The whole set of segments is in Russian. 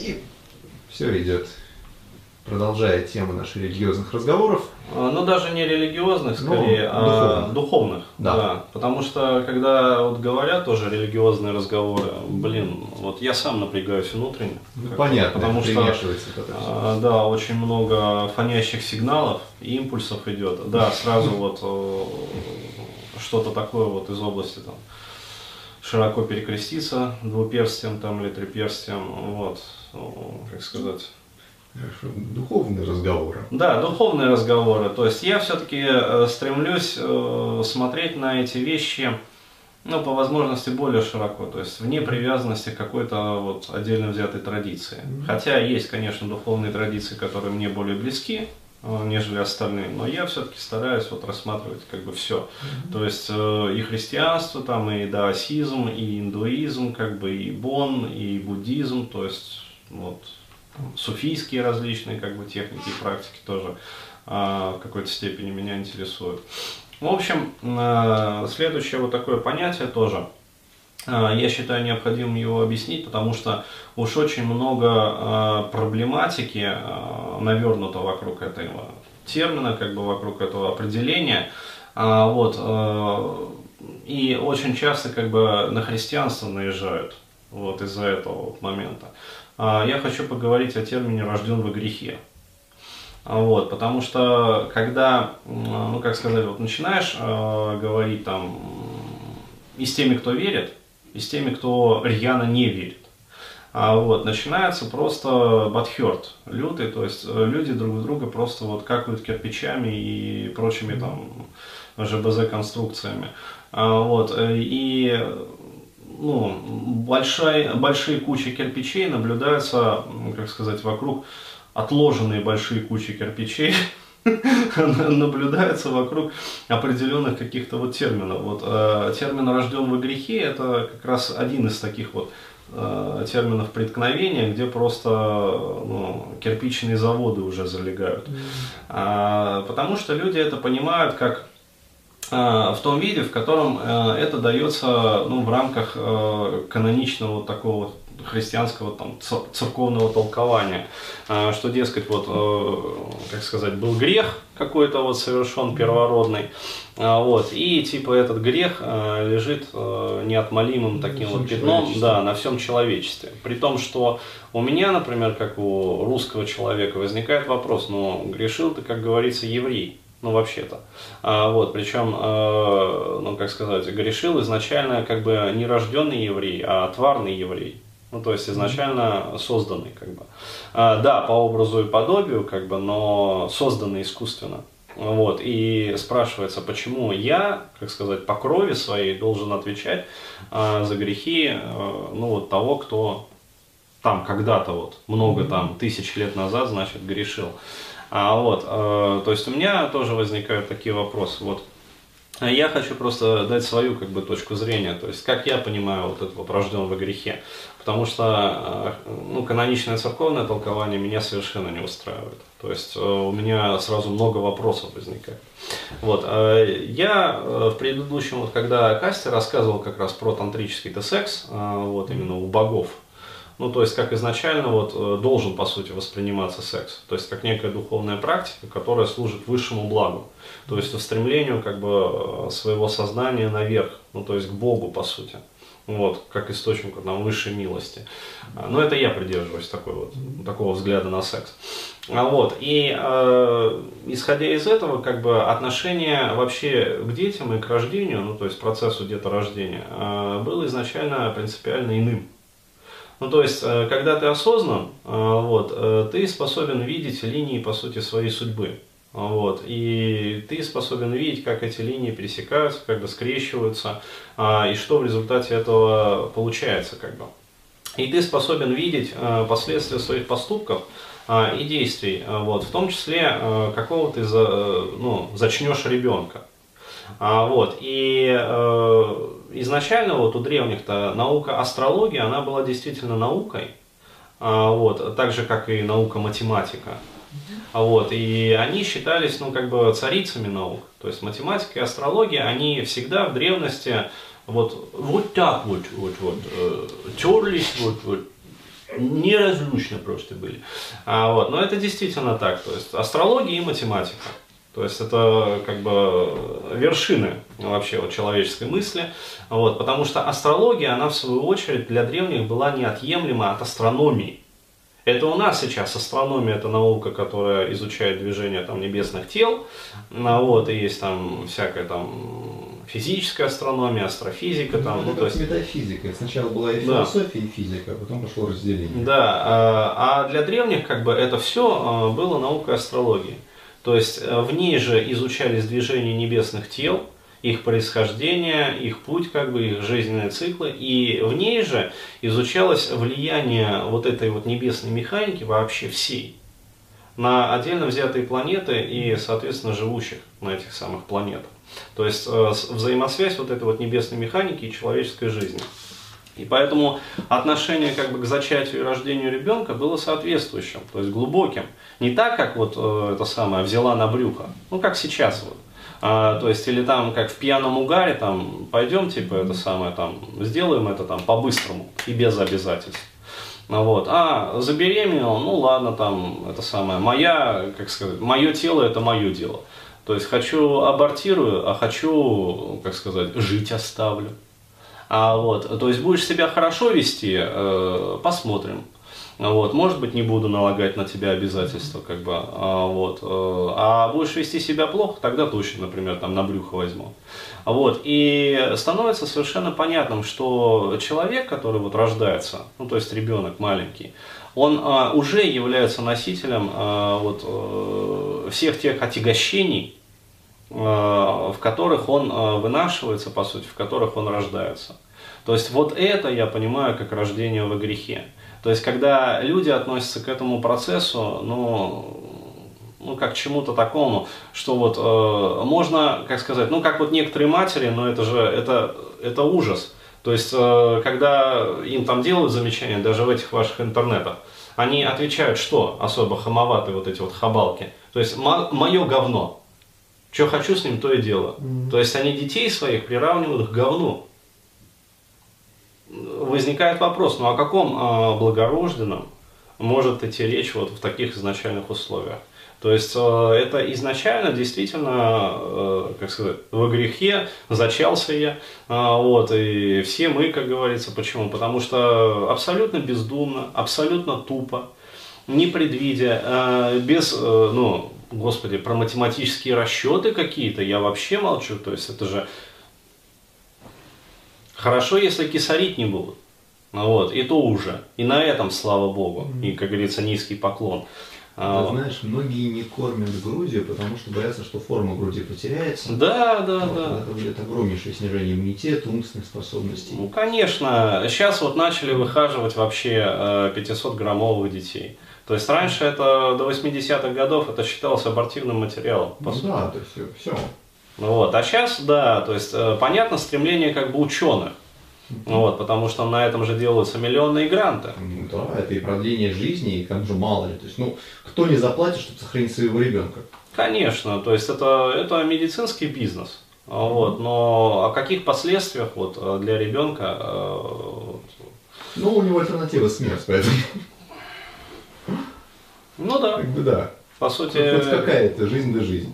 И все идет продолжая тему наших религиозных разговоров. А, ну, даже не религиозных, ну, скорее, ну, а духовных. Да. да. Потому что, когда вот говорят тоже религиозные разговоры, блин, вот я сам напрягаюсь внутренне. Ну, понятно, потому что, а, да, очень много фонящих сигналов, импульсов идет. Да, сразу вот что-то такое вот из области там широко перекреститься двуперстием там или триперстием, вот, как сказать, Духовные разговоры. Да, духовные разговоры. То есть я все-таки э, стремлюсь э, смотреть на эти вещи, ну, по возможности более широко, то есть вне привязанности к какой-то вот отдельно взятой традиции. Mm-hmm. Хотя есть, конечно, духовные традиции, которые мне более близки, э, нежели остальные, но я все-таки стараюсь вот рассматривать как бы все. Mm-hmm. То есть и христианство, там и даосизм, и индуизм, как бы и бон, и буддизм, то есть вот суфийские различные как бы техники и практики тоже а, в какой-то степени меня интересуют. В общем, а, следующее вот такое понятие тоже, я считаю необходимым его объяснить, потому что уж очень много проблематики навернуто вокруг этого термина, как бы вокруг этого определения. Вот, и очень часто как бы на христианство наезжают вот из-за этого вот момента. А, я хочу поговорить о термине «рожден во грехе». А, вот, потому что когда, ну как сказать, вот начинаешь говорить там и с теми, кто верит, и с теми, кто рьяно не верит, а вот, начинается просто батхерт лютый, то есть э, люди друг друга просто вот какают кирпичами и прочими там ЖБЗ конструкциями. А, вот, э, и ну, большая, большие кучи кирпичей наблюдаются, как сказать, вокруг отложенные большие кучи кирпичей наблюдаются вокруг определенных каких-то вот терминов. Вот э, термин «рожден во грехе» это как раз один из таких вот э, терминов преткновения, где просто ну, кирпичные заводы уже залегают. Mm. А, потому что люди это понимают как Э, в том виде, в котором э, это дается ну, в рамках э, каноничного такого христианского там, церковного толкования, что, дескать, вот, как сказать, был грех какой-то вот совершен первородный, вот, и типа этот грех лежит неотмолимым таким вот пятном да, на всем человечестве. При том, что у меня, например, как у русского человека, возникает вопрос, ну, грешил ты, как говорится, еврей, ну, вообще-то. А, вот, причем, э, ну, как сказать, грешил изначально как бы не рожденный еврей, а тварный еврей. Ну, то есть изначально созданный, как бы. А, да, по образу и подобию, как бы, но созданный искусственно. Вот, и спрашивается, почему я, как сказать, по крови своей должен отвечать а, за грехи, а, ну, вот того, кто там когда-то вот, много там, тысяч лет назад, значит, грешил. А, вот, э, то есть у меня тоже возникают такие вопросы. Вот, я хочу просто дать свою как бы точку зрения, то есть как я понимаю вот это вот рожден во грехе, потому что э, ну, каноничное церковное толкование меня совершенно не устраивает, то есть э, у меня сразу много вопросов возникает. Вот, э, я в предыдущем, вот когда Кастя рассказывал как раз про тантрический секс, вот именно у богов, ну, то есть, как изначально вот э, должен, по сути, восприниматься секс. То есть, как некая духовная практика, которая служит высшему благу. То есть, устремлению, как бы, э, своего сознания наверх. Ну, то есть, к Богу, по сути. Вот, как источнику там, высшей милости. А, но это я придерживаюсь такой вот, такого взгляда на секс. А вот, и э, исходя из этого, как бы отношение вообще к детям и к рождению, ну то есть процессу деторождения, э, было изначально принципиально иным. Ну, то есть, э, когда ты осознан, э, вот, э, ты способен видеть линии, по сути, своей судьбы. Вот, и ты способен видеть, как эти линии пересекаются, как бы скрещиваются, и что в результате этого получается. Как бы. И ты способен видеть последствия своих поступков и действий, вот, в том числе, какого ты за, ну, зачнешь ребенка. Вот, и изначально вот у древних-то наука астрология, она была действительно наукой, а, вот, так же, как и наука математика. А вот, и они считались, ну, как бы царицами наук. То есть математика и астрология, они всегда в древности вот, вот так вот, вот, вот, э, терлись, вот, вот, неразлучны просто были. А, вот, но это действительно так, то есть астрология и математика. То есть это как бы вершины вообще вот человеческой мысли. Вот, потому что астрология, она в свою очередь для древних была неотъемлема от астрономии. Это у нас сейчас астрономия, это наука, которая изучает движение там, небесных тел. Ну, вот, и есть там всякая там физическая астрономия, астрофизика. Ну, там, это ну, то есть... метафизика. Сначала была и Да. философия, и физика, а потом пошло разделение. Да, а а для древних как бы это все было наукой астрологии. То есть э, в ней же изучались движения небесных тел, их происхождение, их путь, как бы их жизненные циклы, и в ней же изучалось влияние вот этой вот небесной механики вообще всей на отдельно взятые планеты и, соответственно, живущих на этих самых планетах. То есть э, взаимосвязь вот этой вот небесной механики и человеческой жизни. И поэтому отношение как бы к зачатию и рождению ребенка было соответствующим, то есть глубоким. Не так, как вот э, это самое взяла на брюхо, ну как сейчас вот. А, то есть или там как в пьяном угаре там пойдем типа это самое там сделаем это там по-быстрому и без обязательств. Ну Вот. А забеременел, ну ладно, там это самое, моя, как сказать, мое тело это мое дело. То есть хочу абортирую, а хочу, как сказать, жить оставлю. А вот, то есть будешь себя хорошо вести, э, посмотрим. Вот, может быть, не буду налагать на тебя обязательства, как бы, а, вот, э, а будешь вести себя плохо, тогда точно, например, там на брюхо возьму. Вот, и становится совершенно понятным, что человек, который вот рождается, ну, то есть ребенок маленький, он а, уже является носителем а, вот, э, всех тех отягощений, в которых он э, вынашивается, по сути, в которых он рождается. То есть вот это я понимаю как рождение во грехе. То есть когда люди относятся к этому процессу, ну, ну как к чему-то такому, что вот э, можно, как сказать, ну как вот некоторые матери, но это же это, это ужас. То есть э, когда им там делают замечания, даже в этих ваших интернетах, они отвечают, что особо хамоватые вот эти вот хабалки. То есть мое говно. Что хочу с ним, то и дело. То есть они детей своих приравнивают к говну. Возникает вопрос, ну о каком э, благорожденном может идти речь вот в таких изначальных условиях? То есть э, это изначально действительно, э, как сказать, во грехе зачался я, э, вот, и все мы, как говорится, почему? Потому что абсолютно бездумно, абсолютно тупо, не предвидя, без, э, ну, господи, про математические расчеты какие-то, я вообще молчу, то есть это же хорошо, если кисарить не будут. Ну вот, и то уже. И на этом, слава богу. И, как говорится, низкий поклон. А, Ты знаешь, многие не кормят грудью, потому что боятся, что форма груди потеряется. Да, да, Вот, да. Это будет огромнейшее снижение иммунитета, умственных способностей. Ну, конечно. Сейчас вот начали выхаживать вообще э, 500-граммовых детей. То есть раньше это до 80-х годов это считалось абортивным материалом. по Ну сути. да, то есть все. Ну Вот. А сейчас, да, то есть э, понятно стремление как бы ученых. Ну Вот, потому что на этом же делаются миллионные гранты. Ну да, это и продление жизни, и как же мало ли. То есть, ну, кто не заплатит, чтобы сохранить своего ребенка? Конечно, то есть это, это медицинский бизнес. Вот, но о каких последствиях вот, э, для ребенка э, вот, Ну, у него альтернатива смерть, поэтому, Ну да, как бы да. по сути, Хоть какая-то жизнь да жизнь.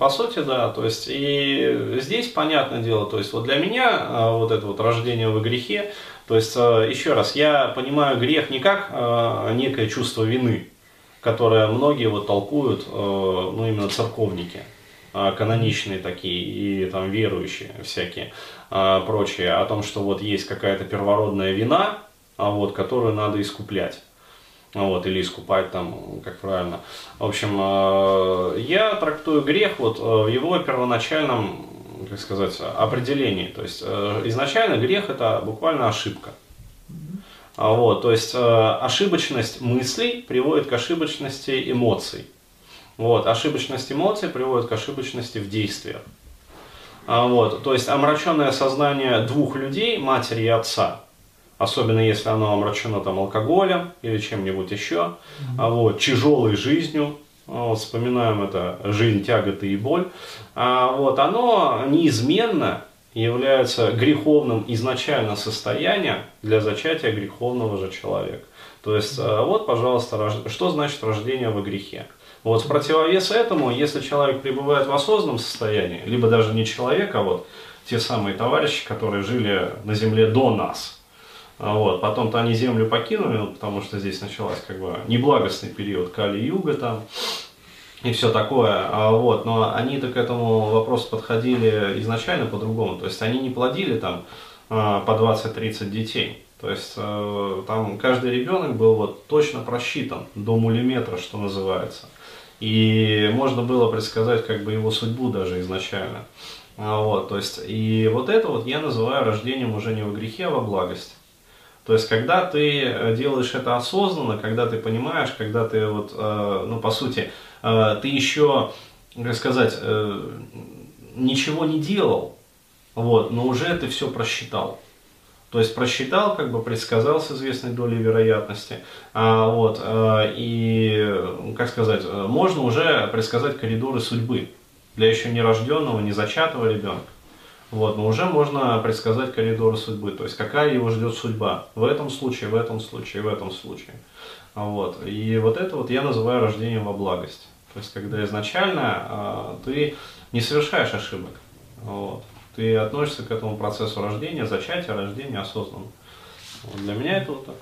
По сути, да, то есть и здесь понятное дело, то есть вот для меня а, вот это вот рождение во грехе, то есть а, еще раз, я понимаю грех не как а, некое чувство вины, которое многие вот толкуют, ну именно церковники, каноничные такие и там верующие всякие прочие, о том, что вот есть какая-то первородная вина, вот, которую надо искуплять. Вот, или искупать там, как правильно. В общем, э, я трактую грех вот э, в его первоначальном, как сказать, определении. То есть э, изначально грех это буквально ошибка. А Вот, то есть ошибочность мыслей приводит к ошибочности эмоций. Вот, ошибочность эмоций приводит к ошибочности в действиях. А Вот, то есть омраченное сознание двух людей, матери и отца, особенно если оно омрачено там алкоголем или чем-нибудь еще, а вот, тяжелой жизнью, а вспоминаем это жизнь, тяготы и боль, а вот, оно неизменно является греховным изначально состоянием для зачатия греховного же человека. То есть, э, вот, пожалуйста, что значит рождение во грехе? Вот в противовес этому, если человек пребывает в осознанном состоянии, либо даже не человек, а вот те самые товарищи, которые жили на земле до нас, а вот, потом-то они землю покинули, ну, потому что здесь началась как бы неблагостный период Кали-Юга там, и все такое, а вот, но они-то к этому вопросу подходили изначально по-другому, то есть они не плодили там а, по 20-30 детей, то есть э, там каждый ребенок был вот точно просчитан до миллиметра, что называется. И можно было предсказать как бы его судьбу даже изначально. А, вот, то есть, и вот это вот я называю рождением уже не во грехе, а во благости. То есть, когда ты э, делаешь это осознанно, когда ты понимаешь, когда ты вот, э, ну, по сути, э, ты еще, как сказать, ничего не делал, вот, но уже ты все просчитал. То есть просчитал, как бы предсказал с известной долей вероятности. А, вот, и, как сказать, можно уже предсказать коридоры судьбы для еще нерожденного, незачатого ребенка. Вот, но уже можно предсказать коридоры судьбы, то есть какая его ждет судьба в этом случае, в этом случае, в этом случае. Вот. И вот это вот я называю рождением во благость. То есть когда изначально э, ты не совершаешь ошибок. Вот ты относишься к этому процессу рождения, зачатия, рождения осознанно. Вот для меня это вот так.